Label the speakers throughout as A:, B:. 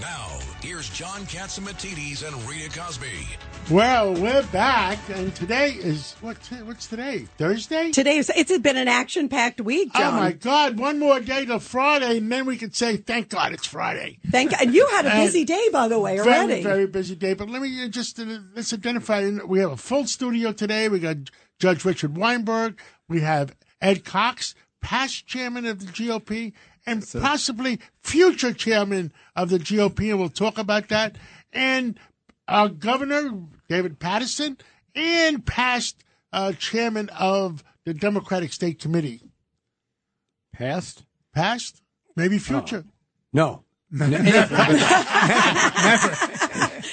A: Now, here's John Catsimatidis and Rita Cosby.
B: Well, we're back, and today is what? What's today? Thursday.
C: Today it's been an action-packed week,
B: Oh my God! One more day till Friday, and then we can say, "Thank God it's Friday."
C: Thank God. And you had a busy day, by the way,
B: Very,
C: already.
B: very busy day. But let me uh, just uh, let's identify. We have a full studio today. We got Judge Richard Weinberg. We have Ed Cox, past chairman of the GOP, and possibly future chairman of the GOP, and we'll talk about that. And our governor, David Paterson, and past uh, chairman of the Democratic State Committee.
D: Past?
B: Past, maybe future.
D: No.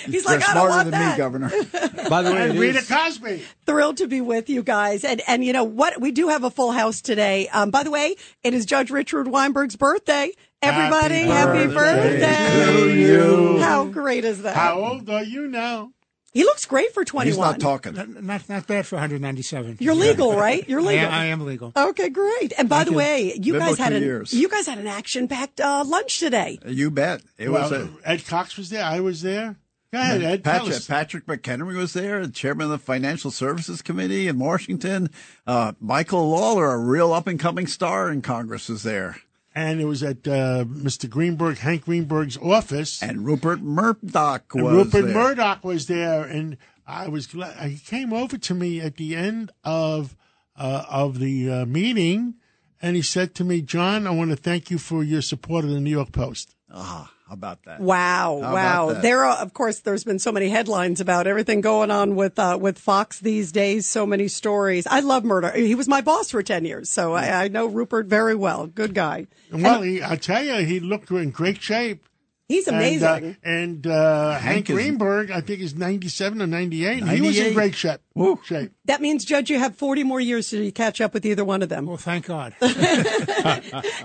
C: He's
E: They're
C: like, I don't
E: smarter
C: want
E: than
C: that.
E: me, Governor.
D: By the way,
B: And
D: it
B: Rita
D: is-
B: Cosby.
C: Thrilled to be with you guys. And and you know what? We do have a full house today. Um, by the way, it is Judge Richard Weinberg's birthday. Everybody, happy,
B: Happy
C: birthday.
B: birthday to you.
C: How great is that?
B: How old are you now?
C: He looks great for 21.
E: He's not talking.
F: Not not bad for 197.
C: You're legal, right? You're
F: I
C: legal.
F: am, I am legal.
C: Okay, great. And by the
F: you.
C: way, you
E: Been
C: guys had an
E: years.
C: you guys had an action-packed uh, lunch today.
E: You bet. It was a
B: Ed Cox was there. I was there. Go ahead, Ed.
E: Patrick,
B: us.
E: Patrick McHenry was there, chairman of the Financial Services Committee in Washington. Uh, Michael Lawler, a real up and coming star in Congress, was there.
B: And it was at uh, Mr. Greenberg, Hank Greenberg's office.
E: And Rupert Murdoch
B: And
E: was
B: Rupert
E: there.
B: Murdoch was there, and I was glad. He came over to me at the end of uh, of the uh, meeting, and he said to me, "John, I want to thank you for your support of the New York Post."
E: Ah, how about that?
C: Wow,
E: How
C: wow.
E: that?
C: There are, of course, there's been so many headlines about everything going on with uh, with Fox these days. So many stories. I love murder. He was my boss for ten years, so I, I know Rupert very well. Good guy.
B: And well, he, I tell you, he looked in great shape.
C: He's
B: And,
C: amazing.
B: uh, And, uh, Hank,
E: Hank is-
B: Greenberg, I think, is 97 or 98. and He was in great shape.
E: Woo.
B: shape.
C: that means, Judge, you have 40 more years to catch up with either one of them.
F: Well, thank God.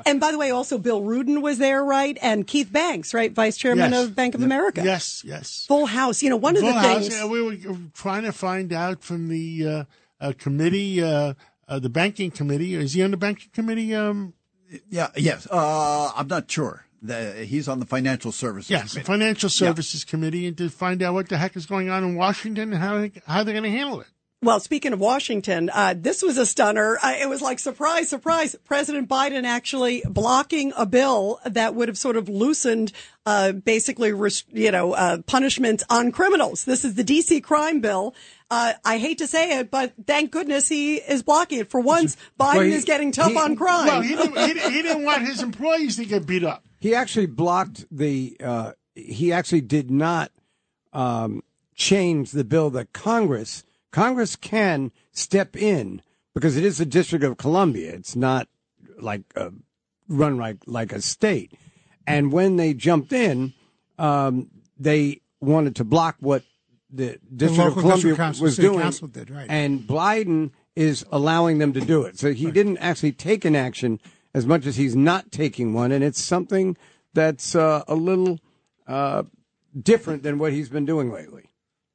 C: And by the way, also Bill Rudin was there, right? And Keith Banks, right? Vice Chairman
B: Yes.
C: of Bank of America.
B: Yes, yes.
C: Full house. You know, one of the
B: House,
C: things.
B: yeah, we were trying to find out from the uh, uh, committee, uh, uh, the banking committee. Is he on the banking committee? Um,
E: Yeah, yes. Uh, I'm not sure. The, he's on the Financial Services
B: yes,
E: Committee.
B: Financial Services Committee, and to find out what the heck is going on in Washington and how they, how they're going to handle it.
C: Well, speaking of Washington, uh, this was a stunner. Uh, it was like surprise, surprise. President Biden actually blocking a bill that would have sort of loosened, uh, basically, res- you know, uh, punishments on criminals. This is the DC crime bill. Uh, I hate to say it, but thank goodness he is blocking it. For once, Biden
D: he-
C: is getting tough
D: he-
C: on crime.
B: Well, he didn't, he, didn't- he didn't want his employees to get beat up.
D: He actually blocked the. Uh, he actually did not um, change the bill that Congress. Congress can step in because it is the District of Columbia. It's not like uh, run like like a state. And when they jumped in, um, they wanted to block what the District of Columbia
F: council-
D: was
F: city
D: doing.
F: did, right.
D: And Biden is allowing them to do it. So he didn't actually take an action as much as he's not taking one, and it's something that's uh, a little uh, different than what he's been doing lately.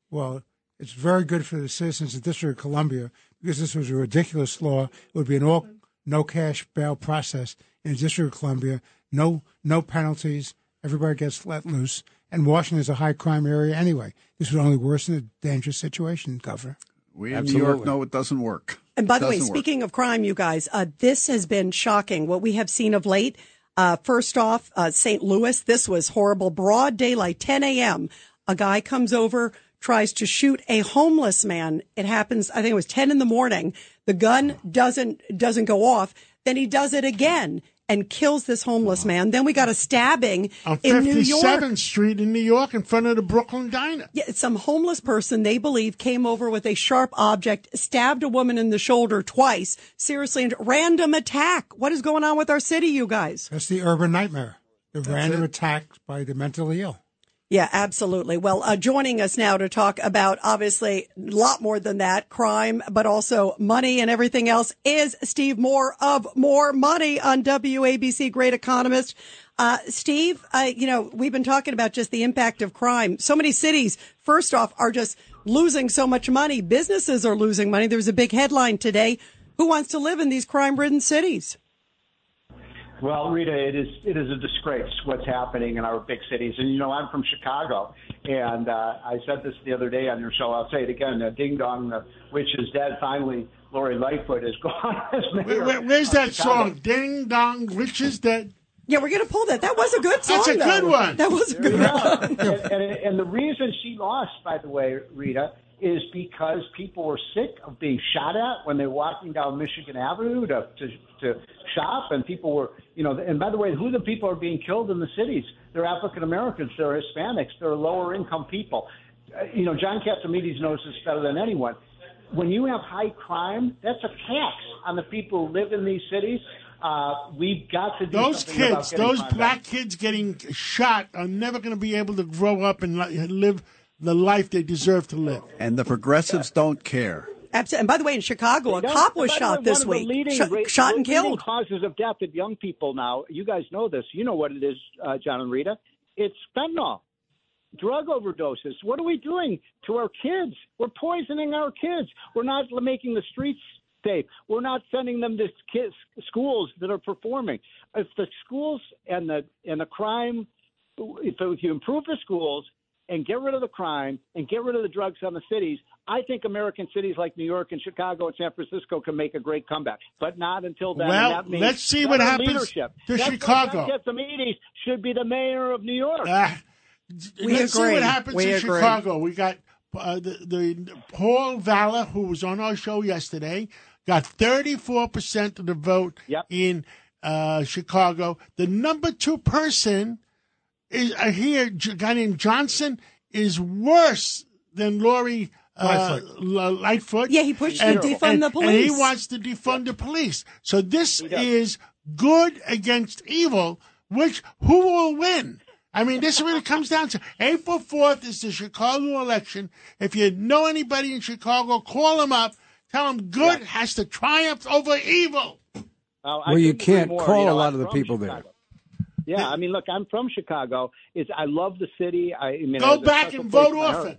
F: well, it's very good for the citizens of the District of Columbia because this was a ridiculous law. It would be an all no cash bail process in the District of Columbia. No no penalties. Everybody gets let loose. And Washington is a high crime area anyway. This would only worsen the dangerous situation, Governor.
E: We in New York
D: Absolutely.
E: know it doesn't work.
C: And by the way,
E: Doesn't work.
C: speaking of crime, you guys, uh, this has been shocking. What we have seen of late. Uh, first off, uh, St. Louis, this was horrible. Broad daylight, 10 a.m. A guy comes over, tries to shoot a homeless man. It happens, I think it was 10 in the morning. The gun doesn't, doesn't go off. Then he does it again and kills this homeless man. Then we got a stabbing
B: On
C: in New York.
B: 57th Street in New York in front of the Brooklyn Diner.
C: Yeah, some homeless person they believe came over with a sharp object, stabbed a woman in the shoulder twice. Seriously, and random attack. What is going on with our city, you guys?
F: That's the urban nightmare. The random attacks by the mentally ill.
C: Yeah, absolutely. Well, uh, joining us now to talk about obviously a lot more than that, crime, but also money and everything else is Steve Moore of More Money on WABC, great economist. Uh, Steve, uh, you know, we've been talking about just the impact of crime. So many cities, first off, are just losing so much money. Businesses are losing money. There was a big headline today. Who wants to live in these crime ridden cities?
G: Well, Rita, it is it is a disgrace what's happening in our big cities. And you know, I'm from Chicago, and uh, I said this the other day on your show. I'll say it again: uh, "Ding dong, the witch is dead." Finally, Lori Lightfoot is gone as mayor.
B: Where, where, where's that
G: Chicago.
B: song? Ding dong, witch is dead.
C: Yeah, we're going to pull that. That was a good song.
B: That's a
C: though.
B: good one.
C: That was a good one.
G: and, and, and the reason she lost, by the way, Rita, is because people were sick of being shot at when they were walking down Michigan Avenue to, to to shop, and people were, you know. And by the way, who the people are being killed in the cities? They're African Americans, they're Hispanics, they're lower income people. Uh, you know, John Catsimides knows this better than anyone. When you have high crime, that's a tax on the people who live in these cities. Uh, we've got to do
B: Those kids, those black kids getting shot are never going to be able to grow up and live the life they deserve to live.
E: And the progressives don't care.
C: Absolutely. And by the way, in Chicago, a cop was shot
H: way,
C: this week.
H: Leading,
C: Shot-
H: ra-
C: shot and
H: leading
C: killed.
H: causes of death of young people now. You guys know this. You know what it is, uh, John and Rita. It's fentanyl, drug overdoses. What are we doing to our kids? We're poisoning our kids. We're not making the streets safe. We're not sending them to kids, schools that are performing. If the schools and the and the crime, if, if you improve the schools and get rid of the crime and get rid of the drugs on the cities, I think American cities like New York and Chicago and San Francisco can make a great comeback. But not until then.
B: Well,
H: that means
B: let's see what happens
H: leadership.
B: to
H: That's why
B: Chicago.
H: John Catsimatidis should be the mayor of New York.
B: Ah,
C: We
B: let's see
C: agree.
B: what happens
C: We
B: in
C: agree.
B: Chicago. We got uh, the, the Paul Vallas, who was on our show yesterday, got 34% of the vote
H: Yep.
B: in uh, Chicago. The number two person is uh, here, a guy named Johnson, is worse than Lori uh, Lightfoot. Lightfoot.
C: Yeah, he pushed to
B: and,
C: defund
B: and-
C: the police.
B: And he wants to defund the police. So this is good against evil, which who will win? I mean, this really comes down to April 4th is the Chicago election. If you know anybody in Chicago, call them up. Tell them good has to triumph over evil.
H: Uh, I
D: Well, you can't call
H: You know,
D: a lot
H: I'm
D: of the
H: from
D: people there.
H: Yeah, I mean, look, I'm from Chicago. It's I love the city. I, I mean,
B: Go back and vote often.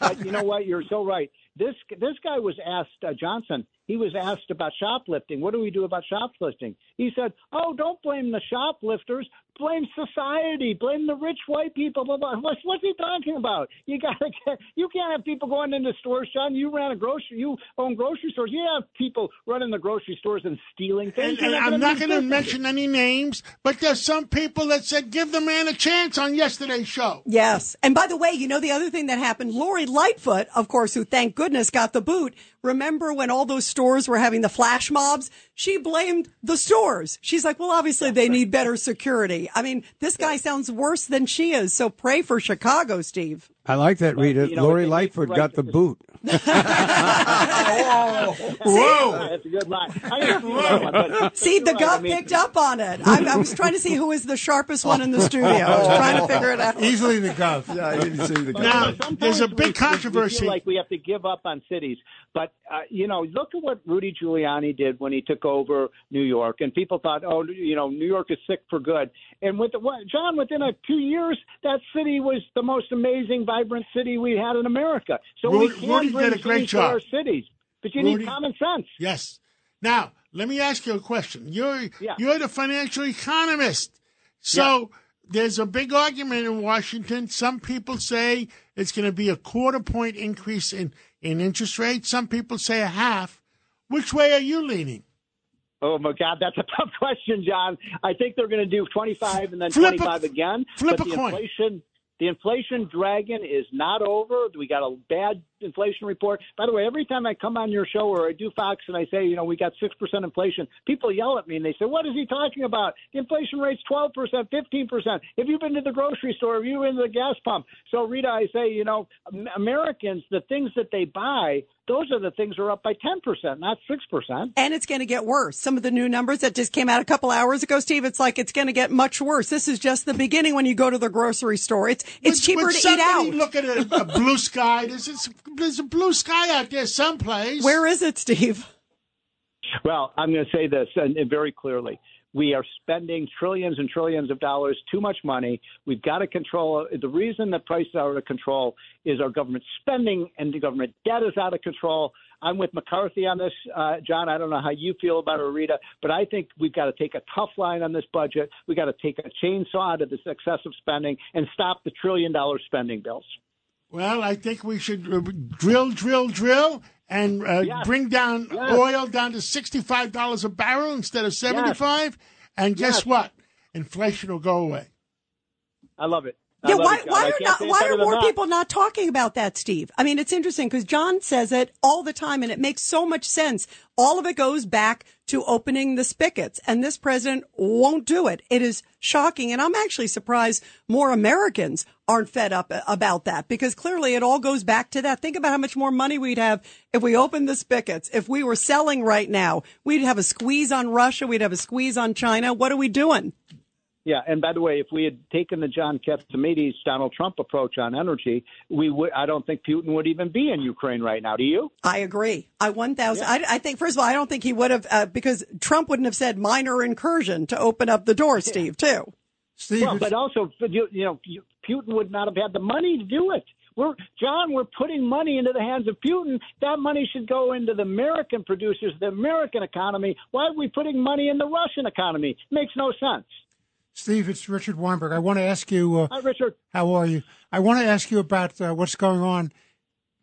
H: but you know what? You're so right. This this guy was asked uh, Johnson. He was asked about shoplifting. What do we do about shoplifting? He said, "Oh, don't blame the shoplifters. Blame society. Blame the rich white people." Blah, blah. What's, what's he talking about? You gotta get. You can't have people going into stores, John. You ran a grocery. You own grocery stores. You have people running the grocery stores and stealing things.
B: And, and I'm not going to mention any names, but there's some people that said give the man a chance on yesterday's show.
C: Yes. And by the way, you know the other thing that happened? Lori Lightfoot, of course, who thank goodness got the boot. Remember when all those stores were having the flash mobs? She blamed the stores. She's like, well, obviously they need better security. I mean, this guy sounds worse than she is. So pray for Chicago, Steve.
D: I like that, Rita.
H: you know,
D: Lori
H: it- it-
D: Lightfoot
H: right,
D: got the boot.
B: Whoa.
H: That's a good line. See that one, but-
C: See, the
H: You're. I
C: gov
H: mean-
C: picked up on it. I, I was trying to see who was the sharpest one in the studio. I was trying to figure it out.
F: Easily the gov.
E: Yeah, I didn't see the
B: Now, there's a big
H: we-
B: controversy.
H: We feel like we have to give up on cities, but uh, you know, look at what Rudy Giuliani did when he took over New York, and people thought, oh, you know, New York is sick for good. And with the, John, within a two years, that city was the most amazing, vibrant city we had in America. So
B: Rudy-
H: we can
B: Rudy
H: bring
B: did a great job.
H: our cities, but you
B: Rudy-
H: need common sense.
B: Yes. Now, let me ask you a question. You're
H: Yeah.
B: you're the financial economist. So there's a big argument in Washington. Some people say it's going to be a quarter point increase in, in interest rates. Some people say a half. Which way are you leaning?
H: Oh my God, that's a tough question, John. I think they're going to do 25 and then
B: Flip a-
H: 25 again.
B: flip
H: but
B: a
H: the
B: coin.
H: inflation, the inflation dragon is not over. We got a bad inflation report. By the way, every time I come on your show or I do Fox and I say, you know, we got six percent inflation, people yell at me and they say, "What is he talking about? The inflation rate's twelve percent, fifteen percent. Have you been to the grocery store? Have you been to the gas pump?" So, Rita, I say, you know, Americans, the things that they buy those are the things that are up by 10%, not 6%.
C: And it's going to get worse. Some of the new numbers that just came out a couple hours ago, Steve, it's like it's going to get much worse. This is just the beginning when you go to the grocery store. It's it's
B: Would-
C: cheaper
B: would
C: to eat out.
B: Look at a, a blue sky. There's, there's, there's a blue sky out there someplace.
C: Where is it, Steve?
H: Well, I'm going to say this and, and very clearly. We are spending trillions and trillions of dollars, too much money. We've got to control. The reason that prices are out of control is our government spending and the government debt is out of control. I'm with McCarthy on this, uh, John. I don't know how you feel about it, Rita, but I think we've got to take a tough line on this budget. We've got to take a chainsaw to this excessive spending and stop the trillion dollar spending bills.
B: Well, I think we should uh, drill, drill, drill, and uh,
H: Yes.
B: bring down
H: Yes.
B: oil down to sixty-five dollars a barrel instead of seventy-five. And guess
H: Yes.
B: what? Inflation will go away.
H: I love it.
C: Yeah, why, why are not, why are more people not talking about that, Steve? I mean, it's interesting because John says it all the time and it makes so much sense. All of it goes back to opening the spigots and this president won't do it. It is shocking. And I'm actually surprised more Americans aren't fed up about that because clearly it all goes back to that. Think about how much more money we'd have if we opened the spigots. If we were selling right now, we'd have a squeeze on Russia. We'd have a squeeze on China. What are we doing?
H: Yeah, and by the way, if we had taken the John Catsimatidis Donald Trump approach on energy, we would. I don't think Putin would even be in Ukraine right now. Do you?
C: I agree. I 1000. I, I think, first of all, I don't think he would have, uh, because Trump wouldn't have said minor incursion to open up the door, Steve, too.
F: Steve,
H: Well, but also, you, you know, Putin would not have had the money to do it. We're John. We're putting money into the hands of Putin. That money should go into the American producers, the American economy. Why are we putting money in the Russian economy? Makes no sense.
F: Steve, it's Richard Weinberg. I want to ask you, uh,
H: Hi, Richard.
F: how are you? I want to ask you about uh, what's going on.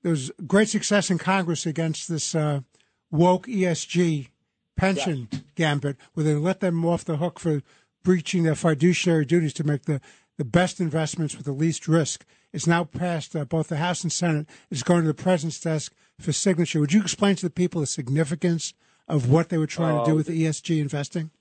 F: There's great success in Congress against this uh, woke ESG pension gambit, where they let them off the hook for breaching their fiduciary duties to make the, the best investments with the least risk. It's now passed uh, both the House and Senate. It's going to the president's desk for signature. Would you explain to the people the significance of what they were trying to do with the ESG investing?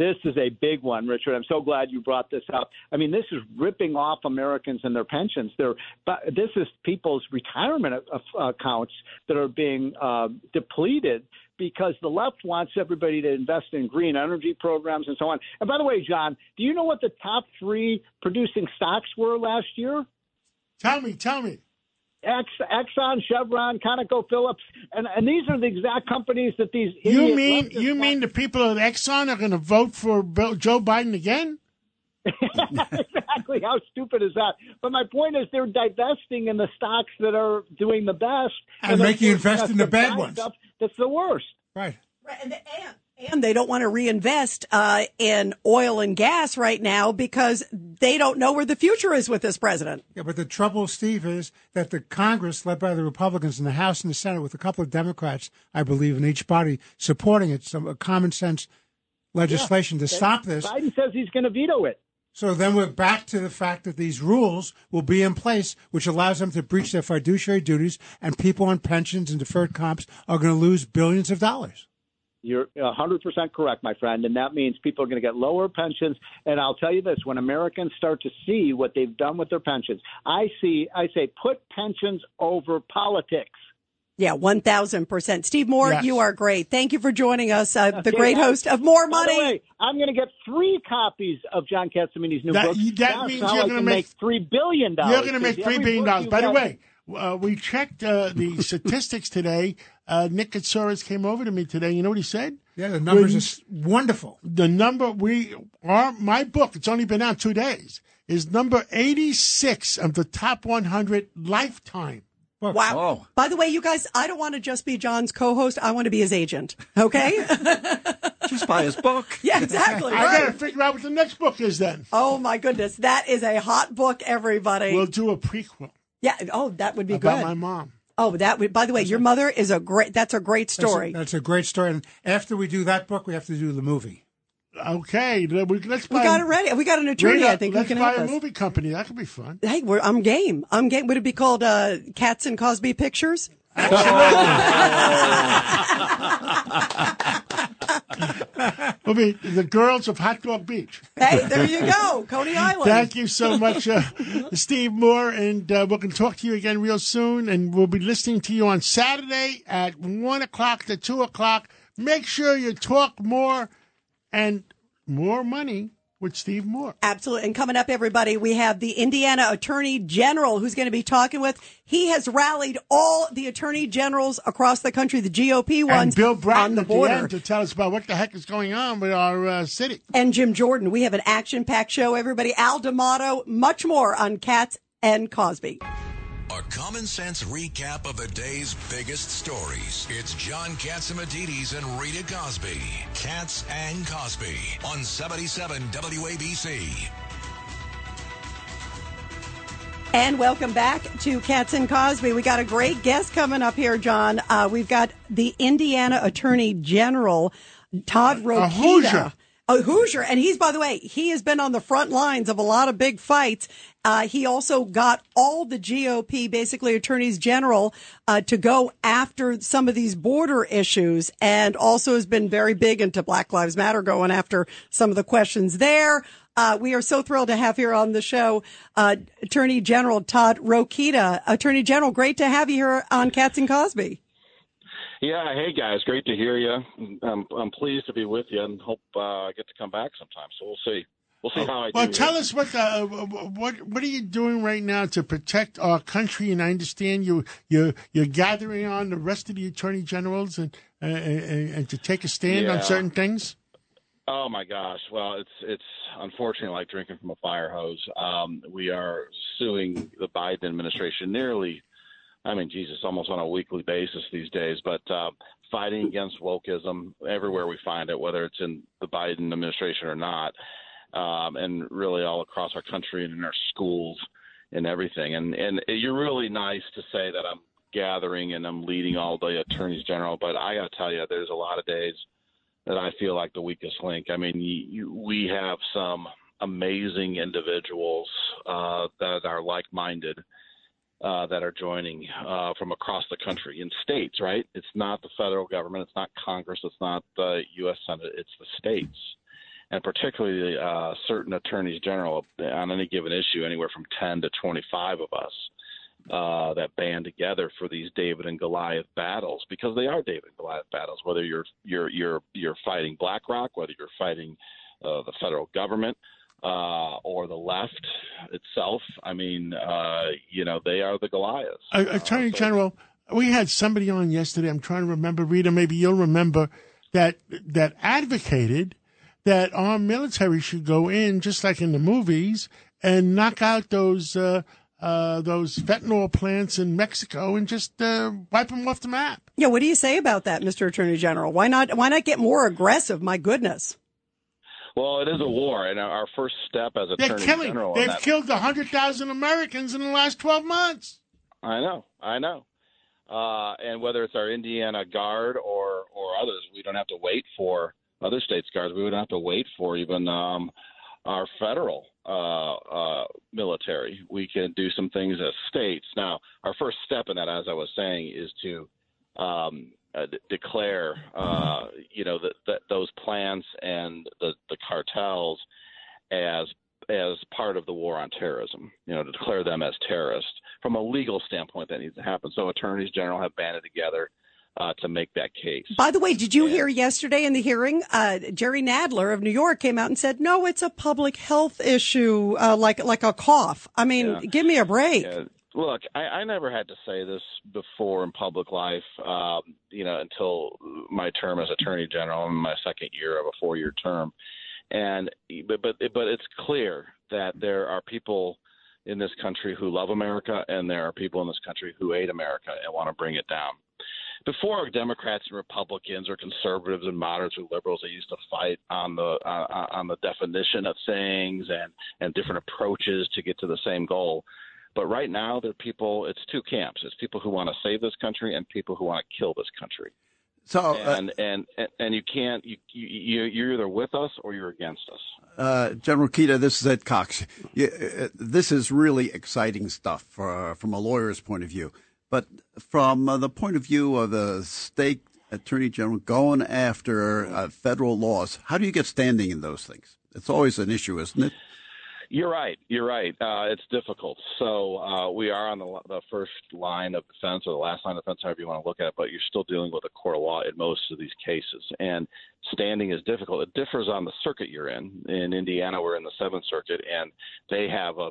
H: This is a big one, Richard. I'm so glad you brought this up. I mean, this is ripping off Americans and their pensions. They're, but this is people's retirement accounts that are being uh, depleted because the left wants everybody to invest in green energy programs and so on. And by the way, John, do you know what the top three producing stocks were last year?
B: Tell me, tell me.
H: Ex, Exxon, Chevron, ConocoPhillips, and and these are the exact companies that these
B: You mean you mean the people at Exxon are going to vote for Bill, Joe Biden again?
H: exactly. How stupid is that? But my point is, they're divesting in the stocks that are doing the best,
F: And
H: they're
F: making you invest in the bad ones.
H: That's the worst.
F: Right. Right.
C: And, the and, and they don't want to reinvest uh, in oil and gas right now because they don't know where the future is with this president.
F: Yeah, but the trouble, Steve, is that the Congress, led by the Republicans in the House and the Senate, with a couple of Democrats, I believe, in each body supporting it, some common sense legislation to stop this.
H: Biden says he's going to veto it.
F: So then we're back to the fact that these rules will be in place, which allows them to breach their fiduciary duties, and people on pensions and deferred comps are going to lose billions of dollars.
H: You're 100% correct, my friend. And that means people are going to get lower pensions. And I'll tell you this when Americans start to see what they've done with their pensions, I see, I say, put pensions over politics.
C: Yeah, 1000%. Steve Moore,
B: Yes.
C: you are great. Thank you for joining us, uh, the great
H: now-
C: host of More
H: By the
C: Money.
H: way, I'm going to get three copies of John Katsimini's new
B: That-
H: book.
B: that
H: That's
B: means you're gonna make-
H: make three billion dollars.
B: You're going to make
H: Because
B: three
H: every
B: billion
H: book
B: dollars. By the way, uh, we checked uh, the statistics today. Uh, Nick Katsoris came over to me today. You know what he said?
F: Yeah, the numbers
B: When-
F: are s- wonderful.
B: The number we are my book. It's only been out two days. Is number eighty six of the top one hundred lifetime.
C: Wow.
E: Oh.
C: By the way, you guys, I don't want to just be John's co-host. I want to be his agent. Okay?
E: Just buy his book.
C: yeah, exactly.
B: I got to figure out what the next book is. Then
C: Oh my goodness. That is a hot book, everybody.
B: we'll do a prequel
C: yeah. Oh, that would be
B: about
C: good.
B: my mom.
C: Oh, that would, by the way, your mother is a great, that's a great
F: That's a-
C: story.
F: That's a, great story. And after we do that book, we have to do the movie.
B: Okay, we, let's
C: We got it ready. We got an attorney,
B: Rita,
C: I think, who
B: let's
C: can
B: buy a
C: us.
B: movie company. That could be fun.
C: Hey, we're, I'm game. I'm game. Would it be called uh, Cats and Cosby Pictures?
B: We'll be the girls of Hot Dog Beach.
C: Hey, there you go, Coney Island.
B: Thank you so much, uh, Steve Moore, and uh, we're going to talk to you again real soon. And we'll be listening to you on Saturday at one o'clock to two o'clock. Make sure you talk more and more money with Steve Moore.
C: Absolutely. And coming up, everybody, we have the Indiana Attorney General who's going to be talking with. He has rallied all the attorney generals across the country, the GOP ones,
B: and Bill Bratton
C: on the border.
B: to tell us about what the heck is going on with our uh, city.
C: and Jim Jordan. We have an action packed show, everybody. Al D'Amato, much more on Cats and Cosby.
A: A common sense recap of the day's biggest stories. It's John Catsimatidis and Rita Cosby. Cats and Cosby on 77 WABC.
C: And welcome back to Cats and Cosby. We got a great guest coming up here, John. Uh, we've got the Indiana Attorney General, Todd Rokita. A Hoosier. And he's, by the way, he has been on the front lines of a lot of big fights. Uh, he also got all the GOP, basically attorneys general, uh, to go after some of these border issues and also has been very big into Black Lives Matter, going after some of the questions there. Uh, we are so thrilled to have here on the show uh, Attorney General Todd Rokita. Attorney General, great to have you here on Cats and Cosby.
I: Yeah, hey guys, great to hear you. I'm, I'm pleased to be with you and hope uh, I get to come back sometime. So we'll see. We'll see how I
B: Well,
I: do.
B: Well, tell
I: here.
B: us what the, what what are you doing right now to protect our country? And I understand you you you're gathering on the rest of the attorney generals and uh, and, and to take a stand on certain things.
I: Oh my gosh! Well, it's it's unfortunately like drinking from a fire hose. Um, we are suing the Biden administration nearly, I mean, Jesus, almost on a weekly basis these days. But uh, fighting against wokeism everywhere we find it, whether it's in the Biden administration or not, um, and really all across our country and in our schools and everything. And and you're really nice to say that I'm gathering and I'm leading all the attorneys general, but I got to tell you, there's a lot of days that I feel like the weakest link. I mean, you, we have some amazing individuals uh, that are like-minded uh, that are joining uh, from across the country in states. Right? It's not the federal government. It's not Congress. It's not the U.S. Senate. It's the states, and particularly uh, certain attorneys general on any given issue, anywhere from ten to twenty-five of us uh, that band together for these David and Goliath battles because they are David and Goliath battles. Whether you're you're you're you're fighting BlackRock, whether you're fighting uh, the federal government uh, or the left itself, I mean, uh, you know, they are the Goliaths.
B: Uh, attorney General, we had somebody on yesterday. I'm trying to remember. Rita, maybe you'll remember that that advocated that our military should go in just like in the movies and knock out those. Uh, uh, those fentanyl plants in Mexico and just uh, wipe them off the map.
C: Yeah, what do you say about that, Mr. Attorney General? Why not? Why not get more aggressive? My goodness.
I: Well, it is a war, and our first step as
B: They're
I: Attorney
B: killing.
I: General.
B: They've
I: that-
B: killed hundred thousand Americans in the last twelve months.
I: I know, I know. Uh, and whether it's our Indiana Guard or or others, we don't have to wait for other states' guards. We would not have to wait for even um, our federal uh, uh, military. We can do some things as states. Now, our first step in that, as I was saying, is to um, uh, d- declare, uh, you know, that that those plants and the, the cartels as as part of the war on terrorism. You know, to declare them as terrorists from a legal standpoint, that needs to happen. So attorneys general have banded together uh, to make that case.
C: By the way, did you hear yesterday in the hearing, uh, Jerry Nadler of New York came out and said, "No, it's a public health issue, uh, like like a cough." I mean,
I: Yeah.
C: give me a break.
I: Yeah. Look, I, I never had to say this before in public life, um, you know, until my term as Attorney General in my second year of a four-year term, and but but but it's clear that there are people in this country who love America, and there are people in this country who hate America and want to bring it down. Before Democrats and Republicans or conservatives and moderates or liberals, they used to fight on the uh, on the definition of things and and different approaches to get to the same goal. But right now, there are people. It's two camps. It's people who want to save this country and people who want to kill this country.
E: So, uh,
I: and, and and you can't you, you you're either with us or you're against us.
E: Uh, General Kita, this is Ed Cox. You, uh, this is really exciting stuff for, from a lawyer's point of view. But from uh, the point of view of the state attorney general going after uh, federal laws, how do you get standing in those things? It's always an issue, isn't it?
I: You're right. You're right. Uh, it's difficult. So uh, we are on the, the first line of defense or the last line of defense, however you want to look at it. But you're still dealing with a court of law in most of these cases, and standing is difficult. It differs on the circuit you're in. In Indiana, we're in the Seventh Circuit, and they have a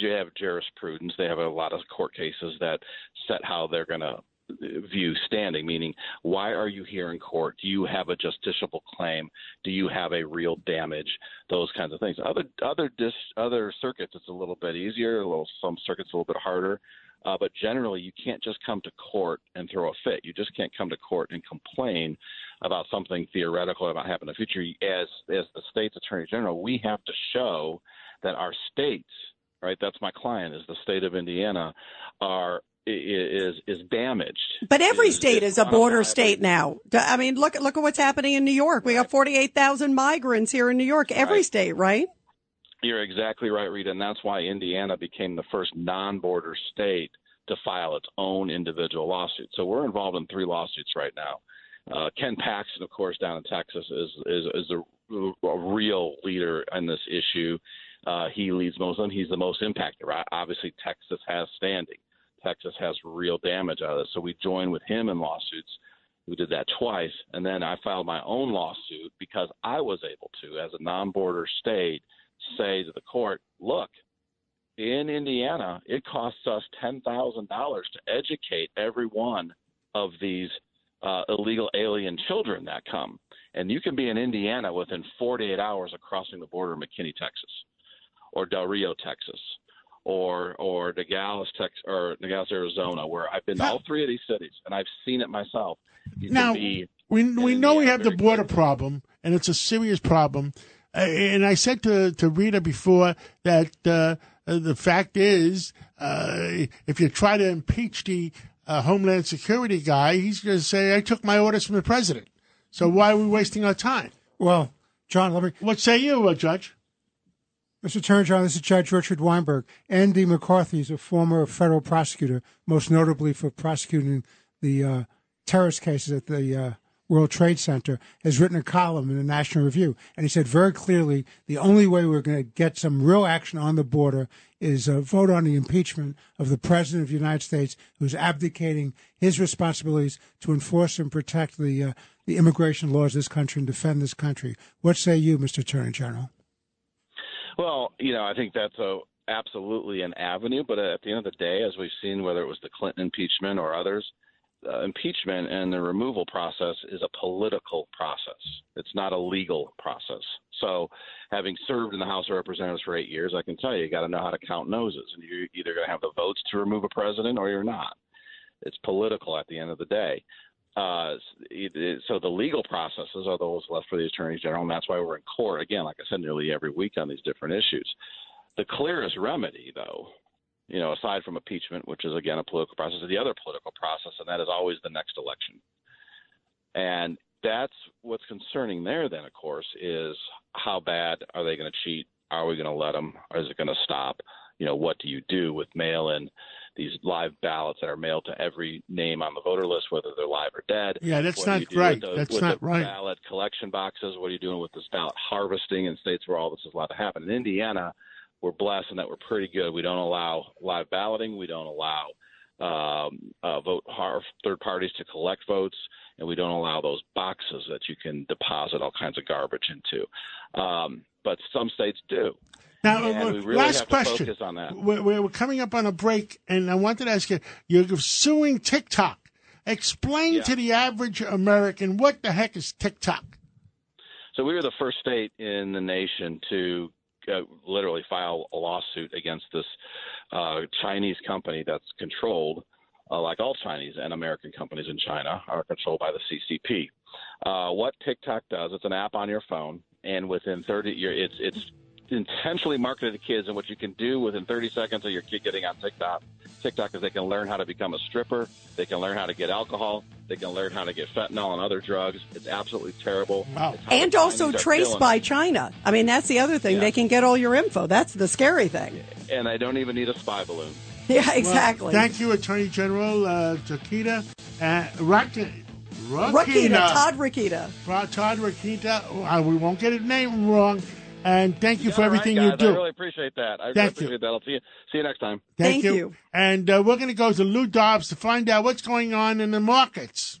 I: they have jurisprudence. They have a lot of court cases that set how they're going to view standing, meaning why are you here in court? Do you have a justiciable claim? Do you have a real damage? Those kinds of things. Other other dis, other circuits, it's a little bit easier. A little some circuits a little bit harder. Uh, but generally, you can't just come to court and throw a fit. You just can't come to court and complain about something theoretical that might happen in the future. As as the state's attorney general, we have to show that our states, right? That's my client, is the state of Indiana, are is is damaged.
C: But every is, state is, is a border state now. I mean, look look at what's happening in New York. We got forty eight thousand migrants here in New York. Every right. state, right?
I: You're exactly right, Rita, and that's why Indiana became the first non-border state to file its own individual lawsuit. So we're involved in three lawsuits right now. Uh, Ken Paxton, of course, down in Texas, is is, is a, a real leader in this issue. Uh, he leads most of them. He's the most impacted. Right? Obviously, Texas has standing. Texas has real damage out of this. So we joined with him in lawsuits. We did that twice. And then I filed my own lawsuit because I was able to, as a non border state, say to the court, look, in Indiana, it costs us $10,000 to educate every one of these uh, illegal alien children that come. And you can be in Indiana within 48 hours of crossing the border in McAllen, Texas, or Del Rio, Texas, or or Nogales, Texas, or Nogales, Arizona, where I've been to all three of these cities and I've seen it myself. You
B: now we we know we have the border quick. problem, and it's a serious problem. Uh, and I said to to Rita before that uh, uh, the fact is, uh, if you try to impeach the uh, Homeland Security guy, he's going to say, "I took my orders from the president." So why are we wasting our time?
F: Well, John, let me.
B: What say you, uh, Judge?
F: Mr. Attorney General, this is Judge Richard Weinberg. Andy McCarthy is a former federal prosecutor, most notably for prosecuting the uh, terrorist cases at the uh, World Trade Center, has written a column in the National Review. And he said very clearly the only way we're going to get some real action on the border is a vote on the impeachment of the President of the United States, who's abdicating his responsibilities to enforce and protect the, uh, the immigration laws of this country and defend this country. What say you, Mr. Attorney General?
I: Well, you know, I think that's a absolutely an avenue, but at the end of the day, as we've seen, whether it was the Clinton impeachment or others, uh, impeachment and the removal process is a political process. It's not a legal process. So, having served in the House of Representatives for eight years, I can tell you, you got to know how to count noses, and you're either going to have the votes to remove a president or you're not. It's political at the end of the day. Uh, so the legal processes are those left for the attorney general, and that's why we're in court again. Like I said, nearly every week on these different issues. The clearest remedy, though, you know, aside from impeachment, which is again a political process, is the other political process, and that is always the next election. And that's what's concerning there. Then, of course, is how bad are they going to cheat? Are we going to let them? Is it going to stop? You know, what do you do with mail-in? These live ballots that are mailed to every name on the voter list, whether they're live or dead.
B: Yeah, that's not right. That's not right.
I: Ballot collection boxes. What are you doing with this ballot harvesting in states where all this is allowed to happen? In Indiana, we're blessed in that we're pretty good. We don't allow live balloting. We don't allow um, uh, vote third parties to collect votes, and we don't allow those boxes that you can deposit all kinds of garbage into. Um, but some states do.
B: Now, uh, really last question. We're, we're, coming up on a break, and I wanted to ask you: You're suing TikTok. Explain yeah. to the average American what the heck is TikTok.
I: So we were the first state in the nation to uh, literally file a lawsuit against this uh, Chinese company that's controlled, uh, like all Chinese and American companies in China, are controlled by the CCP. Uh, what TikTok does, it's an app on your phone, and within 30 years, it's it's intentionally marketed to kids, and what you can do within 30 seconds of your kid getting on TikTok, TikTok is they can learn how to become a stripper, they can learn how to get alcohol, They can learn how to get fentanyl and other drugs. It's absolutely terrible.
B: Wow.
I: It's
C: And also
I: Chinese
C: traced by
I: us.
C: China. I mean, that's the other thing.
I: Yeah.
C: They can get all your info. That's the scary thing.
I: And I don't even need a spy balloon.
C: Yeah,
B: Well,
C: exactly.
B: thank you, Attorney General uh, Takita. Uh, Rakita.
C: Rakita, Todd Rakita.
B: Todd Rakita. Uh, we won't get his name wrong. And thank you for everything
I: guys,
B: you do.
I: I really appreciate that. I really
B: Thank you.
I: that. I'll see you. See you next time.
C: Thank you.
B: And uh, we're going to go to Lou Dobbs to find out what's going on in the markets.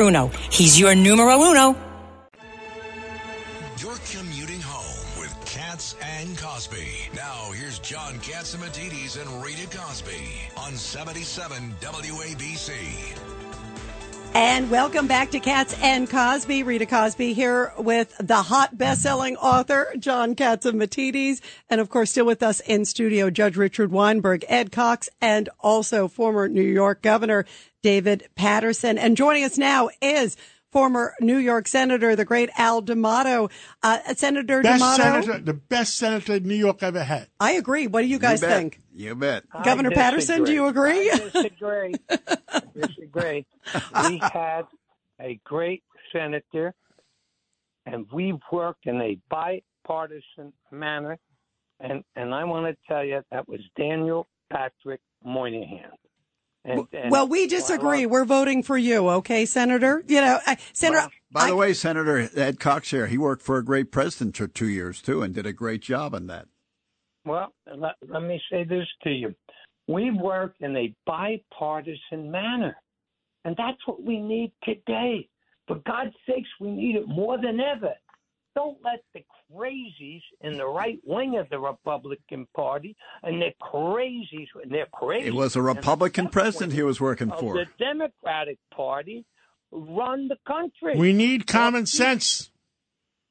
J: He's your numero uno.
A: You're commuting home with Cats and Cosby. Now, here's John Catsimatidis and Rita Cosby on 77 WABC.
C: And welcome back to Cats and Cosby. Rita Cosby here with the hot best-selling author, John Catsimatidis. And of course, still with us in studio, Judge Richard Weinberg, Ed Cox, and also former New York Governor David Paterson. And joining us now is former New York Senator, the great Al D'Amato. Uh, Senator
B: Best
C: D'Amato.
B: senator, the best senator New York ever had.
C: I agree. What do you guys
E: you
C: think?
E: You bet.
C: Governor Paterson, do you agree?
K: I disagree. I disagree. We had a great senator, and we worked in a bipartisan manner. And and I want to tell you that was Daniel Patrick Moynihan. And, and
C: Well, we disagree. We're voting for you, okay, Senator? You know, uh, Senator.
E: By the
C: I-
E: way, Senator Ed Cox here, he worked for a great president for two years too, and did a great job on that.
K: Well, let, let me say this to you. We work in a bipartisan manner, and that's what we need today. For God's sakes, we need it more than ever. Don't let the crazies in the right wing of the Republican Party and the crazies, and they're crazy.
E: It was a Republican president he was working for.
K: the Democratic Party run the country.
B: We need common sense.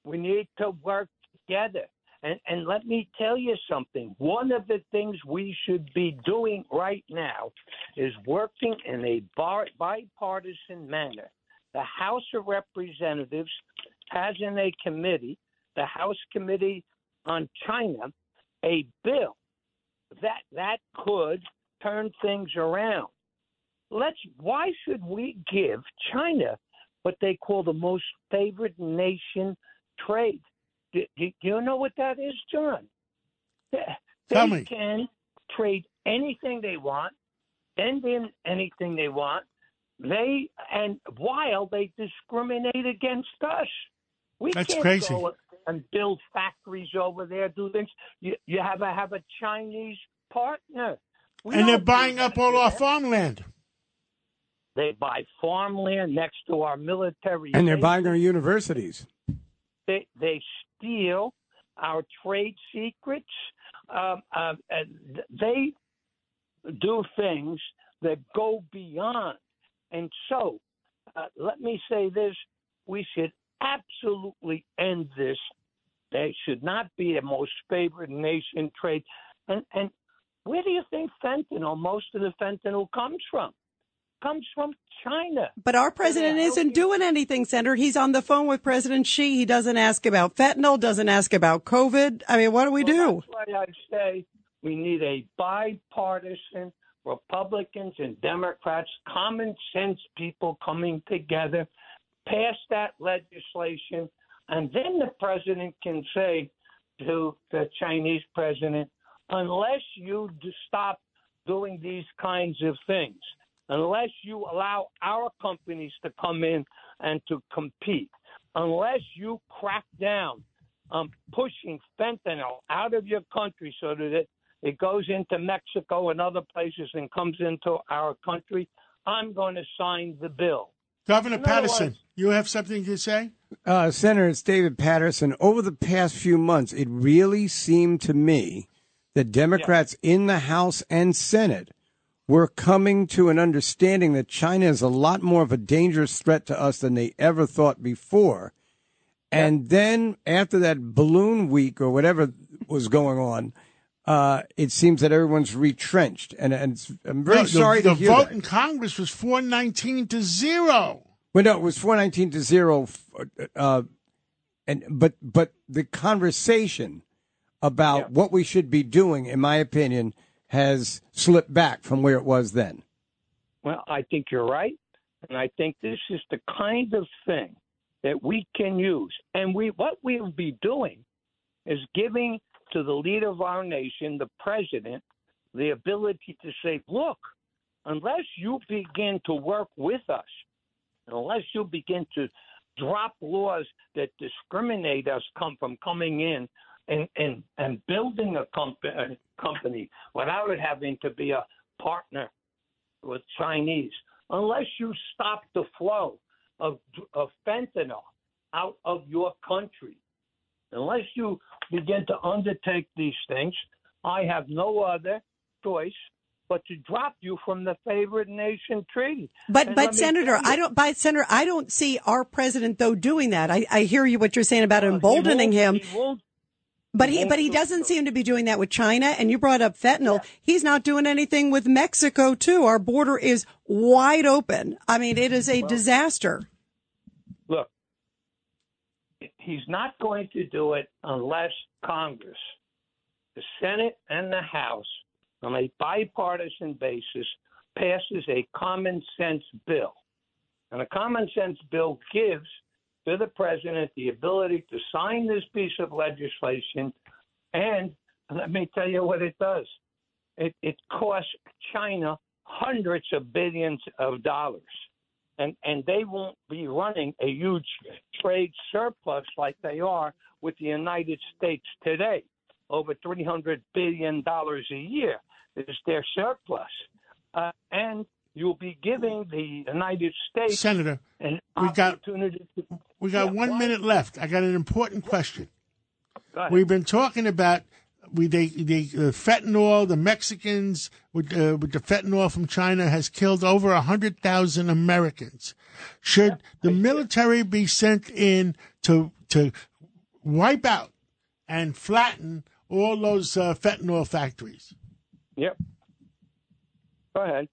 K: We need to work together. And, and let me tell you something. One of the things we should be doing right now is working in a bar, bipartisan manner. The House of Representatives has in a committee, the House Committee on China, a bill that that could turn things around. Let's. Why should we give China what they call the most favored nation trade? Do, do you know what that is, John? They, they can trade anything they want, send in anything they want. They and while they discriminate against us, we
B: That's
K: can't
B: crazy.
K: go and build factories over there. Do things. You you have a have a Chinese partner. We
B: and they're buying up all our farmland.
K: They buy farmland next to our military.
D: And they're
K: bases.
D: buying our universities.
K: They they steal our trade secrets. Um, um, and they do things that go beyond. And so, uh, let me say this: we should absolutely end this. They should not be a most favored nation trade. And and where do you think fentanyl? Most of the fentanyl comes from. Comes from China.
C: But our president isn't doing anything, Senator. He's on the phone with President Xi. He doesn't ask about fentanyl, doesn't ask about COVID. I mean, what do we do?
K: Well, That's why I say we need a bipartisan, Republicans and Democrats, common sense people coming together, pass that legislation, and then the president can say to the Chinese president, unless you stop doing these kinds of things, unless you allow our companies to come in and to compete, unless you crack down on pushing fentanyl out of your country so that it, it goes into Mexico and other places and comes into our country, I'm going to sign the bill.
B: Governor
K: In
B: Paterson,
K: words-
B: you have something to say?
D: Uh, Senator, it's David Paterson. Over the past few months, it really seemed to me that Democrats in the House and Senate we're coming to an understanding that China is a lot more of a dangerous threat to us than they ever thought before. And then after that balloon week or whatever was going on, uh, it seems that everyone's retrenched. And, and I'm very
B: No,
D: sorry
B: the,
D: to hear
B: vote
D: that.
B: in Congress was 419 to zero.
D: Well, no, it was four nineteen to zero, uh, and but but the conversation about what we should be doing, in my opinion, has slipped back from where it was then.
K: Well, I think you're right. And I think this is the kind of thing that we can use. And we what we'll be doing is giving to the leader of our nation, the president, the ability to say, look, unless you begin to work with us, unless you begin to drop laws that discriminate us come from coming in and, and, and building a, comp- a company without it having to be a partner with Chinese, unless you stop the flow of, of fentanyl out of your country, unless you begin to undertake these things, I have no other choice but to drop you from the favored nation treaty.
C: But
K: And
C: but Senator, I don't. But Senator, I don't see our president though doing that. I, I hear you what you're saying about uh, emboldening him.
K: He
C: But
K: he
C: he, but he doesn't seem to be doing that with China. And you brought up fentanyl. He's not doing anything with Mexico too. Our border is wide open. I mean, it is a disaster.
K: He's not going to do it unless Congress, the Senate and the House, on a bipartisan basis, passes a common sense bill. And a common sense bill gives to the president the ability to sign this piece of legislation. And let me tell you what it does it, it costs China hundreds of billions of dollars and and they won't be running a huge trade surplus like they are with the United States today. Over three hundred billion dollars a year is their surplus, uh, and you'll be giving the United States
B: Senator,
K: an
B: we got-
K: to,
B: We got
K: Yeah,
B: one
K: why-
B: minute left. I got an important question.
K: Go.
B: We've been talking about we they the uh, fentanyl. The Mexicans with uh, with the fentanyl from China has killed over a hundred thousand Americans. Should the military be sent in to to wipe out and flatten all those uh, fentanyl factories?
K: Yep. Go ahead.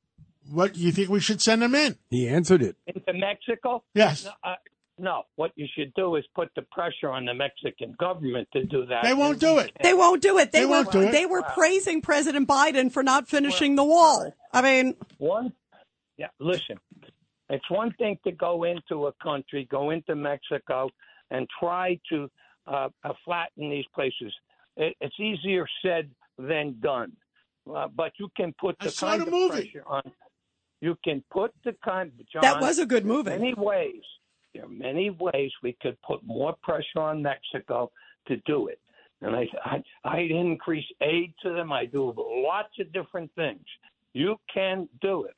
B: What you think we should send them in?
D: He answered it.
K: Into Mexico?
B: Yes.
K: No, uh, no, what you should do is put the pressure on the Mexican government to do that.
B: They won't do it.
C: They won't do it. They,
B: They
C: were
B: won't do it.
C: they were praising President Biden for not finishing the wall. I mean,
K: One, yeah, listen, it's one thing to go into a country, go into Mexico, and try to uh, uh, flatten these places. It, it's easier said than done. Uh, but you can put the
B: saw
K: kind of
B: movie.
K: pressure on. You can put the kind. John,
C: that was a good movie.
K: many ways. There are many ways we could put more pressure on Mexico to do it. And I, I, I'd increase aid to them. I do lots of different things. You can do it.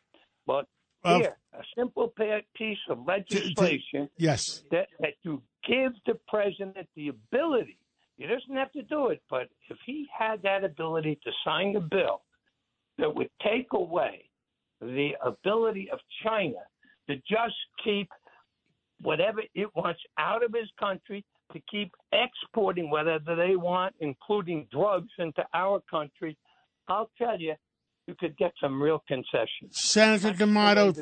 K: But
B: Well,
K: here, a simple piece of legislation
B: Yes.
K: that, that you give the president the ability. He doesn't have to do it, but if he had that ability to sign a bill that would take away the ability of China to just keep whatever it wants out of his country, to keep exporting whatever they want, including drugs, into our country, I'll tell you, you could get some real concessions.
B: Senator D'Amato,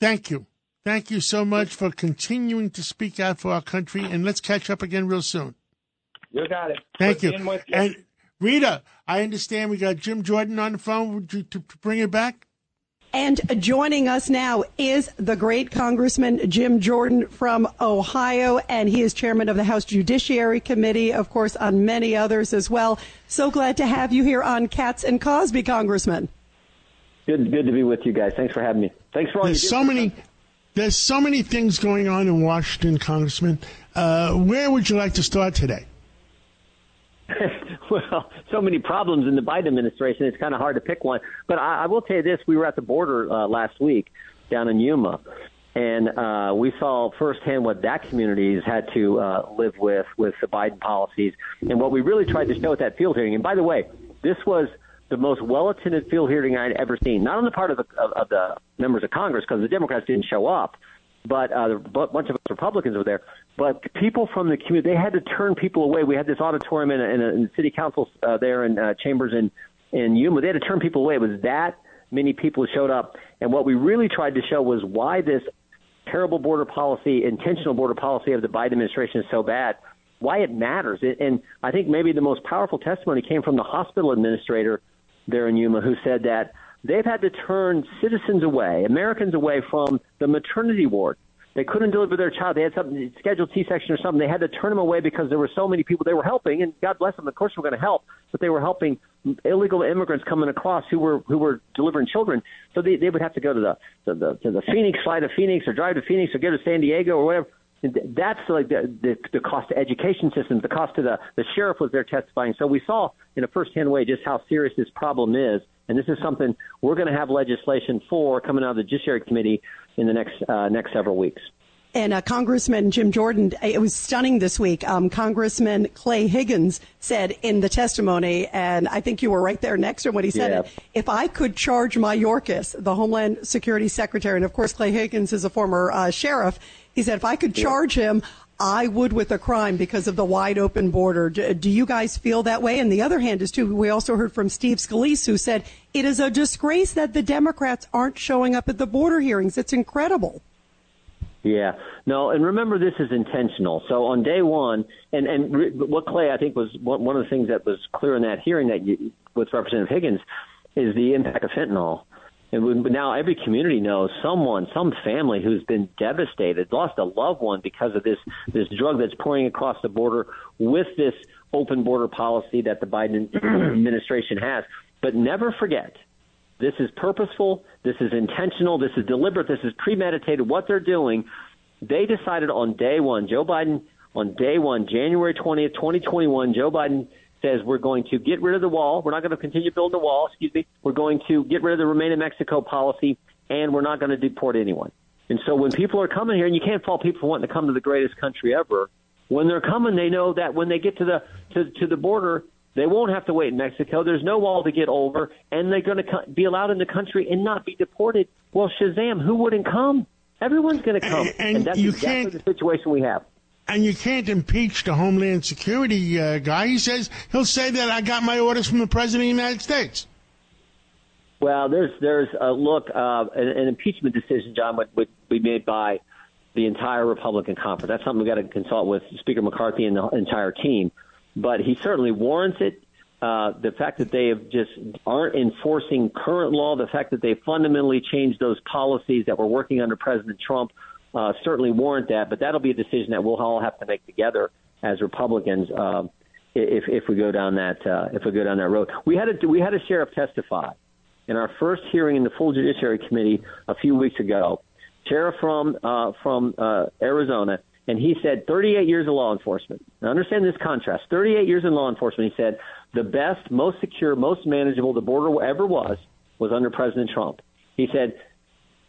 B: thank you. Thank you so much for continuing to speak out for our country, and let's catch up again real soon.
K: You got it.
B: Thank
K: Put
B: you.
K: me in with you.
B: And Rita, I understand we got Jim Jordan on the phone. Would you to, to bring it back?
C: And joining us now is the great Congressman Jim Jordan from Ohio, and he is chairman of the House Judiciary Committee, of course, on many others as well. So glad to have you here on Cats and Cosby, Congressman.
L: Good, good to be with you guys. Thanks for having me. Thanks for all
B: There's
L: you
B: so many. There's so many things going on in Washington, Congressman. Uh, where would you like to start today?
L: well, so many problems in the Biden administration. It's kind of hard to pick one. But I, I will tell you this: we were at the border uh, last week down in Yuma, and uh, we saw firsthand what that community has had to uh, live with with the Biden policies, and what we really tried to show at that field hearing. And by the way, this was the most well attended field hearing I'd ever seen. Not on the part of the of, of the members of Congress because the Democrats didn't show up, but uh, a bunch of Republicans were there. But people from the community, they had to turn people away. We had this auditorium in, in, in city council uh, there in uh, chambers in in Yuma. They had to turn people away. It was that many people showed up, and what we really tried to show was why this terrible border policy, intentional border policy of the Biden administration is so bad. Why it matters, and I think maybe the most powerful testimony came from the hospital administrator there in Yuma who said that they've had to turn citizens away, Americans away from the maternity ward. They couldn't deliver their child. They had something scheduled C-section or something. They had to turn them away because there were so many people they were helping, and God bless them. Of course, we're going to help, but they were helping illegal immigrants coming across who were who were delivering children. So they they would have to go to the to the to the Phoenix, fly to Phoenix, or drive to Phoenix, or go to San Diego, or whatever. That's like the, the the cost to education systems, the cost to the the sheriff was there testifying. So we saw in a first-hand way just how serious this problem is, and this is something we're going to have legislation for coming out of the Judiciary Committee in the next uh, next several weeks.
C: And uh, Congressman Jim Jordan, it was stunning this week. Um, Congressman Clay Higgins said in the testimony, and I think you were right there next to him when he said
L: Yeah.
C: it, if I could charge Mayorkas, the Homeland Security Secretary, and of course Clay Higgins is a former uh, sheriff, he said, if I could charge him, I would with a crime because of the wide open border. Do, you guys feel that way? And the other hand is too, we also heard from Steve Scalise who said, it is a disgrace that the Democrats aren't showing up at the border hearings. It's incredible.
L: Yeah, no, and remember this is intentional. So on day one, and and re- what Clay I think was one one of the things that was clear in that hearing that you, with Representative Higgins is the impact of fentanyl. And we, now every community knows someone, some family who's been devastated, lost a loved one because of this this drug that's pouring across the border with this open border policy that the Biden administration has. But never forget, this is purposeful. This is intentional. This is deliberate. This is premeditated. What they're doing, they decided on day one. Joe Biden, on day one, January 20th, 2021, Joe Biden says we're going to get rid of the wall. We're not going to continue building the wall. Excuse me. We're going to get rid of the Remain in Mexico policy, and we're not going to deport anyone. And so when people are coming here, and you can't fault people for wanting to come to the greatest country ever, when they're coming, they know that when they get to the to, to the border, they won't have to wait in Mexico. There's no wall to get over, and they're going to co- be allowed in the country and not be deported. Well, Shazam, who wouldn't come? Everyone's going to come,
B: And- and
L: that's
B: you
L: exactly the situation we have.
B: And you can't impeach the Homeland Security uh, guy. He says he'll say that I got my orders from the President of the United States.
L: Well, there's there's a look uh, an, an impeachment decision, John, would, would be made by the entire Republican conference. That's something we've got to consult with Speaker McCarthy and the entire team. But he certainly warrants it. Uh, the fact that they have just aren't enforcing current law, the fact that they fundamentally changed those policies that were working under President Trump, uh, certainly warrant that. But that'll be a decision that we'll all have to make together as Republicans uh, if if we go down that uh, if we go down that road. We had a we had a sheriff testify in our first hearing in the full Judiciary Committee a few weeks ago, sheriff from uh, from uh, Arizona, and he said 38 years of law enforcement. Now understand this contrast: 38 years in law enforcement. He said the best, most secure, most manageable the border ever was was under President Trump. He said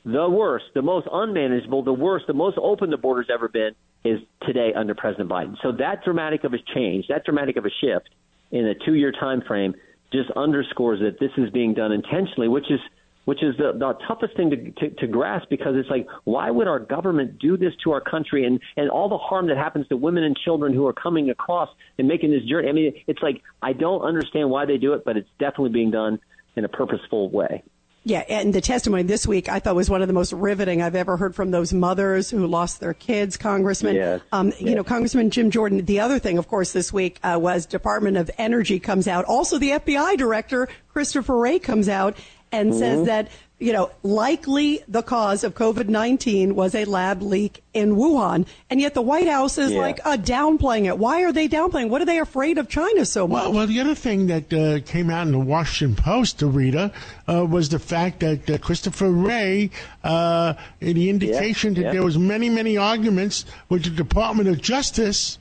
L: the worst, the most unmanageable, the worst, the most open the border's ever been is today under President Biden. So that dramatic of a change, that dramatic of a shift in a two-year time frame just underscores that this is being done intentionally, which is which is the, the toughest thing to, to, to grasp because it's like, why would our government do this to our country and, and all the harm that happens to women and children who are coming across and making this journey? I mean, it's like, I don't understand why they do it, but it's definitely being done in a purposeful way.
C: Yeah, and the testimony this week I thought was one of the most riveting I've ever heard from those mothers who lost their kids, Congressman.
L: Yes,
C: Um, You know, Congressman Jim Jordan. The other thing, of course, this week uh, was Department of Energy comes out. Also, the FBI director Christopher Wray comes out and
L: Mm-hmm.
C: says that you know likely the cause of COVID nineteen was a lab leak in Wuhan, and yet the White House is
L: Yeah.
C: like uh, downplaying it. Why are they downplaying? What are they afraid of China so much?
B: Well, well, the other thing that uh, came out in the Washington Post, to Rita, uh, was the fact that uh, Christopher Wray, uh, the indication that
L: yeah.
B: there was many, many arguments with the Department of Justice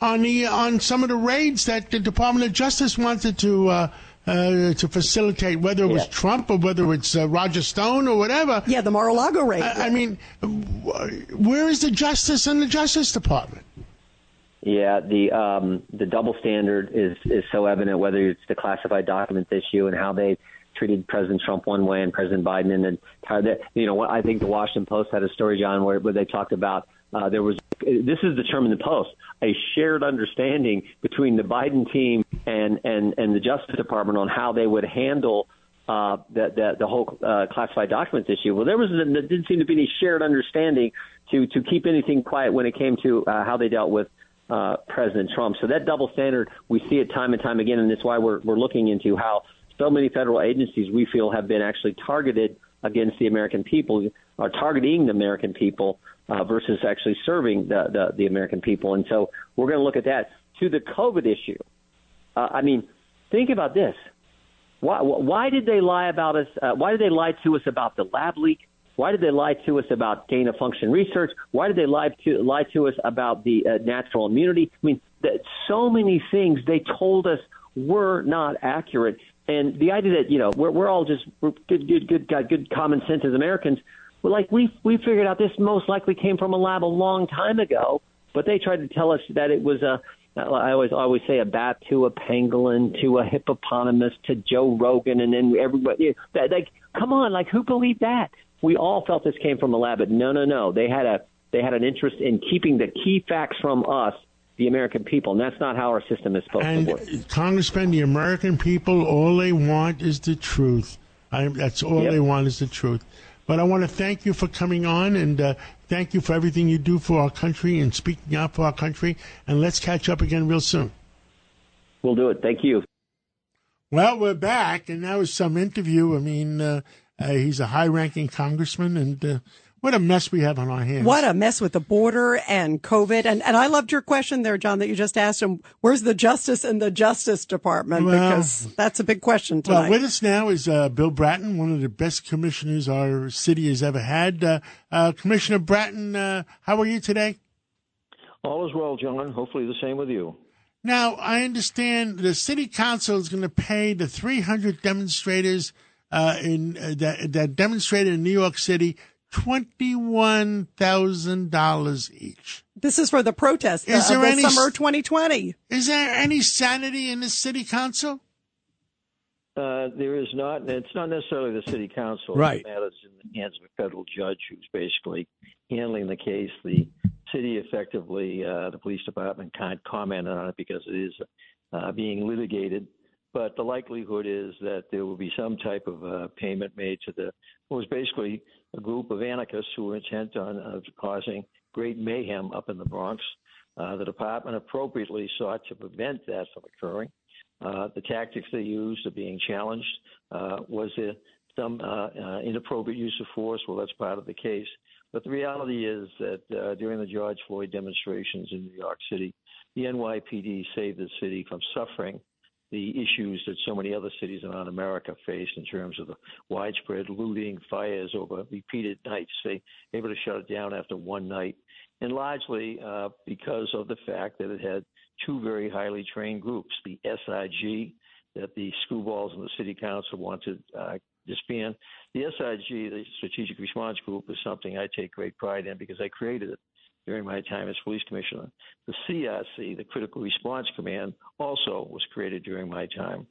B: on the on some of the raids that the Department of Justice wanted to. Uh, to facilitate, whether it was
L: Yeah.
B: Trump or whether it's uh, Roger Stone or whatever.
C: yeah, the Mar-a-Lago raid.
B: I, I mean, where is the justice in the Justice Department?
L: Yeah, the um, the double standard is is so evident. Whether it's the classified documents issue and how they treated President Trump one way and President Biden, and then you know, I think the Washington Post had a story, John, where, where they talked about uh, there was this is the term in the Post a shared understanding between the Biden team and and and the Justice Department on how they would handle uh, the, the the whole uh, classified documents issue. Well, there was there didn't seem to be any shared understanding to to keep anything quiet when it came to uh, how they dealt with uh, President Trump. So that double standard, we see it time and time again, and that's why we're we're looking into how so many federal agencies we feel have been actually targeted against the American people, are targeting the American people uh, versus actually serving the, the the American people. And so we're going to look at that. To the COVID issue, uh, I mean, think about this. Why, why did they lie about us? Uh, why did they lie to us about the lab leak? Why did they lie to us about gain of function research? Why did they lie to lie to us about the uh, natural immunity? I mean, that so many things they told us were not accurate. And the idea that you know we're we're all just we're good good good got good common sense as Americans. We're like we we figured out this most likely came from a lab a long time ago, but they tried to tell us that it was a I always always say a bat to a pangolin to a hippopotamus to Joe Rogan and then everybody like come on like who believed that we all felt this came from a lab, but no, no, no. They had a they had an interest in keeping the key facts from us, the American people, and that's not how our system is supposed
B: and
L: to work.
B: Congressman, the American people, all they want is the truth. I, that's all
L: Yep.
B: they want is the truth. But I want to thank you for coming on and uh, thank you for everything you do for our country and speaking out for our country. And let's catch up again real soon.
L: We'll do it. Thank you.
B: Well, we're back, and that was some interview. I mean, uh, uh, he's a high-ranking congressman, and uh, what a mess we have on our hands.
C: What a mess with the border and COVID. And and I loved your question there, John, that you just asked him. Where's the justice in the Justice Department?
B: Well-
C: because that's a big question tonight.
B: Well, with us now is uh, Bill Bratton, one of the best commissioners our city has ever had. Uh, uh, Commissioner Bratton, uh, how are you today?
M: All is well, John. Hopefully the same with you.
B: Now, I understand the city council is going to pay the 300 demonstrators uh, in uh, that, that demonstrated in New York City twenty-one thousand dollars each.
C: this is for the protest
B: Is
C: uh,
B: there any
C: summer 2020.
B: Is there any sanity in the city council?
M: Uh, there is not. It's not necessarily the city council.
B: Right.
M: It matters in the hands of a federal judge who's basically handling the case. The city, effectively, uh, the police department can't comment on it because it is uh, being litigated. But the likelihood is that there will be some type of uh, payment made to the. It was basically a group of anarchists who were intent on uh, causing great mayhem up in the Bronx. Uh, the department appropriately sought to prevent that from occurring. Uh, the tactics they used are being challenged. Uh, was there some uh, uh, inappropriate use of force? Well, that's part of the case. But the reality is that during the George Floyd demonstrations in New York City, the NYPD saved the city from suffering the issues that so many other cities around America faced in terms of the widespread looting, fires over repeated nights. They able to shut it down after one night, and largely uh, because of the fact that it had two very highly trained groups, the SRG that the screwballs and the city council wanted to uh, disband. The SRG, the Strategic Response Group, is something I take great pride in because I created it during my time as police commissioner. The CRC, the Critical Response Command, also was created during my time.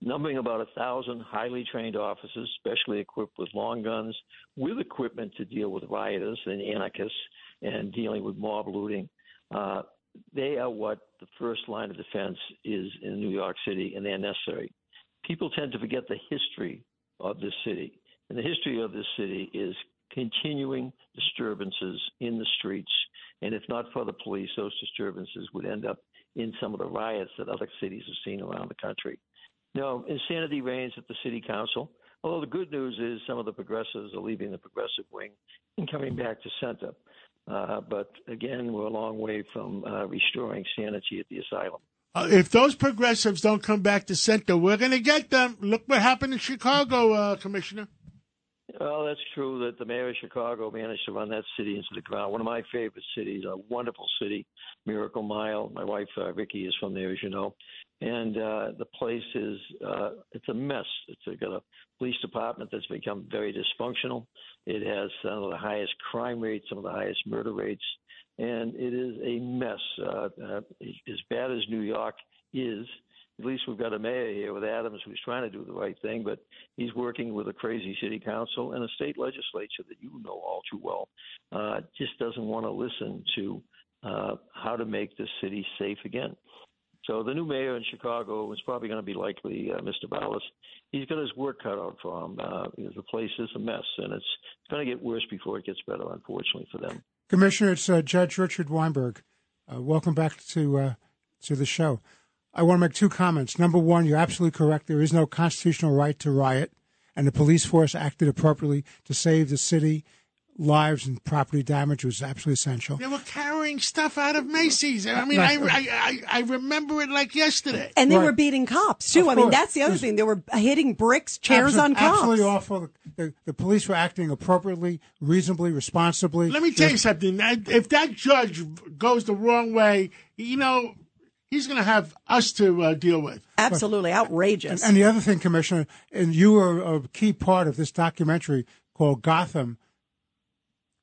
M: Numbering about a thousand highly trained officers, specially equipped with long guns, with equipment to deal with rioters and anarchists and dealing with mob looting. Uh, they are what the first line of defense is in New York City, and they're necessary. People tend to forget the history of this city. And the history of this city is continuing disturbances in the streets. And if not for the police, those disturbances would end up in some of the riots that other cities have seen around the country. No, insanity reigns at the city council. Although the good news is some of the progressives are leaving the progressive wing and coming back to center. Uh, but again, we're a long way from uh, restoring sanity at the asylum.
B: Uh, if those progressives don't come back to center, we're going to get them. Look what happened in Chicago, uh, Commissioner.
M: Well, that's true that the mayor of Chicago managed to run that city into the ground. One of my favorite cities, a wonderful city, Miracle Mile. My wife uh, Vicky is from there, as you know. and uh, the place is uh, it's a mess. It's got a police department that's become very dysfunctional. It has some of the highest crime rates, some of the highest murder rates, and it is a mess. Uh, uh, as bad as New York is, at least we've got a mayor here with Adams who's trying to do the right thing, but he's working with a crazy city council and a state legislature that you know all too well. Uh, just doesn't want to listen to uh, how to make this city safe again. So the new mayor in Chicago is probably going to be likely uh, Mr. Vallas. He's got his work cut out for him. Uh, the place is a mess, and it's going to get worse before it gets better, unfortunately for them.
F: Commissioner, it's uh, Judge Richard Weinberg. Uh, welcome back to uh, to the show. I want to make two comments. Number one, you're absolutely correct. There is no constitutional right to riot, and the police force acted appropriately to save the city. Lives and property damage was absolutely essential.
B: They were carrying stuff out of Macy's. I mean, I, I, I, I remember it like yesterday.
C: And they right. were beating cops too. I mean, that's the other thing. They were hitting bricks, chairs
F: absolutely,
C: on cops.
F: Absolutely awful. The, the, police were acting appropriately, reasonably, responsibly.
B: Let me tell you something. If that judge goes the wrong way, you know, he's going to have us to uh, deal with.
C: Absolutely outrageous.
F: And, and, the other thing, Commissioner, and you were a key part of this documentary called Gotham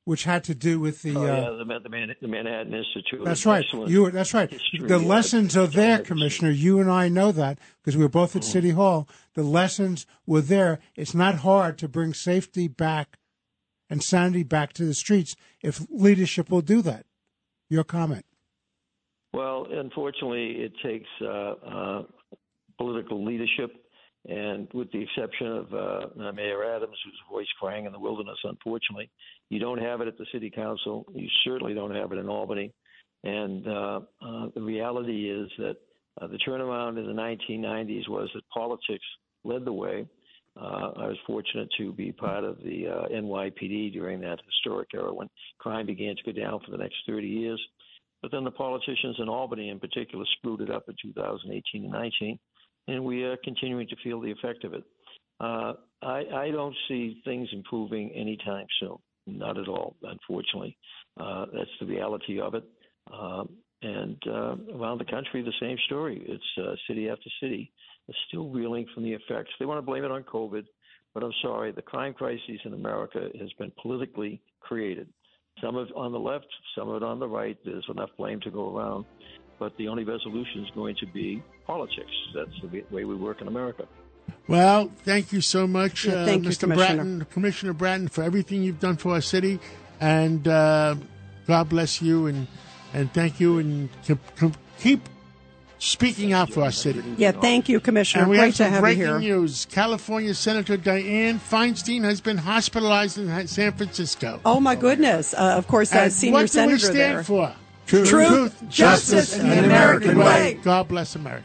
F: which had to do with the.
M: Oh,
F: uh,
M: yeah, the, the, Man, the, Manhattan Institute.
F: That's right. You were, that's right. History, the lessons are there, Commissioner. You and I know that because we were both at mm-hmm. City Hall. The lessons were there. It's not hard to bring safety back and sanity back to the streets if leadership will do that. Your comment.
M: Well, unfortunately, it takes uh, uh, political leadership and with the exception of uh, Mayor Adams, whose voice rang in the wilderness, unfortunately, you don't have it at the city council. You certainly don't have it in Albany. And uh, uh, the reality is that uh, the turnaround in the 1990s was that politics led the way. Uh, I was fortunate to be part of the uh, NYPD during that historic era when crime began to go down for the next 30 years. But then the politicians in Albany, in particular, screwed it up in 2018 and 19 and we are continuing to feel the effect of it. Uh, I, I, don't see things improving anytime soon. Not at all, unfortunately. Uh, that's the reality of it. Um, and uh, around the country, the same story. It's uh, city after city is still reeling from the effects. They want to blame it on COVID, but I'm sorry, the crime crisis in America has been politically created. Some of it on the left, some of it on the right. There's enough blame to go around but the only resolution is going to be politics. That's the way we work in America.
B: Well, thank you so much,
C: yeah, thank
B: uh,
C: you,
B: Mr.
C: Commissioner.
B: Bratton, Commissioner Bratton, for everything you've done for our city, and uh, God bless you, and and thank you, and keep speaking out for our city.
C: Yeah, thank you, Commissioner.
B: And we
C: Great
B: have some
C: to have
B: breaking
C: you here.
B: news. California Senator Dianne Feinstein has been hospitalized in San Francisco.
C: Oh my goodness! Uh, of course, as senior
B: what
C: senator
B: do we stand
C: there.
B: for?
C: Truth, Truth justice, and the American way.
B: God bless America.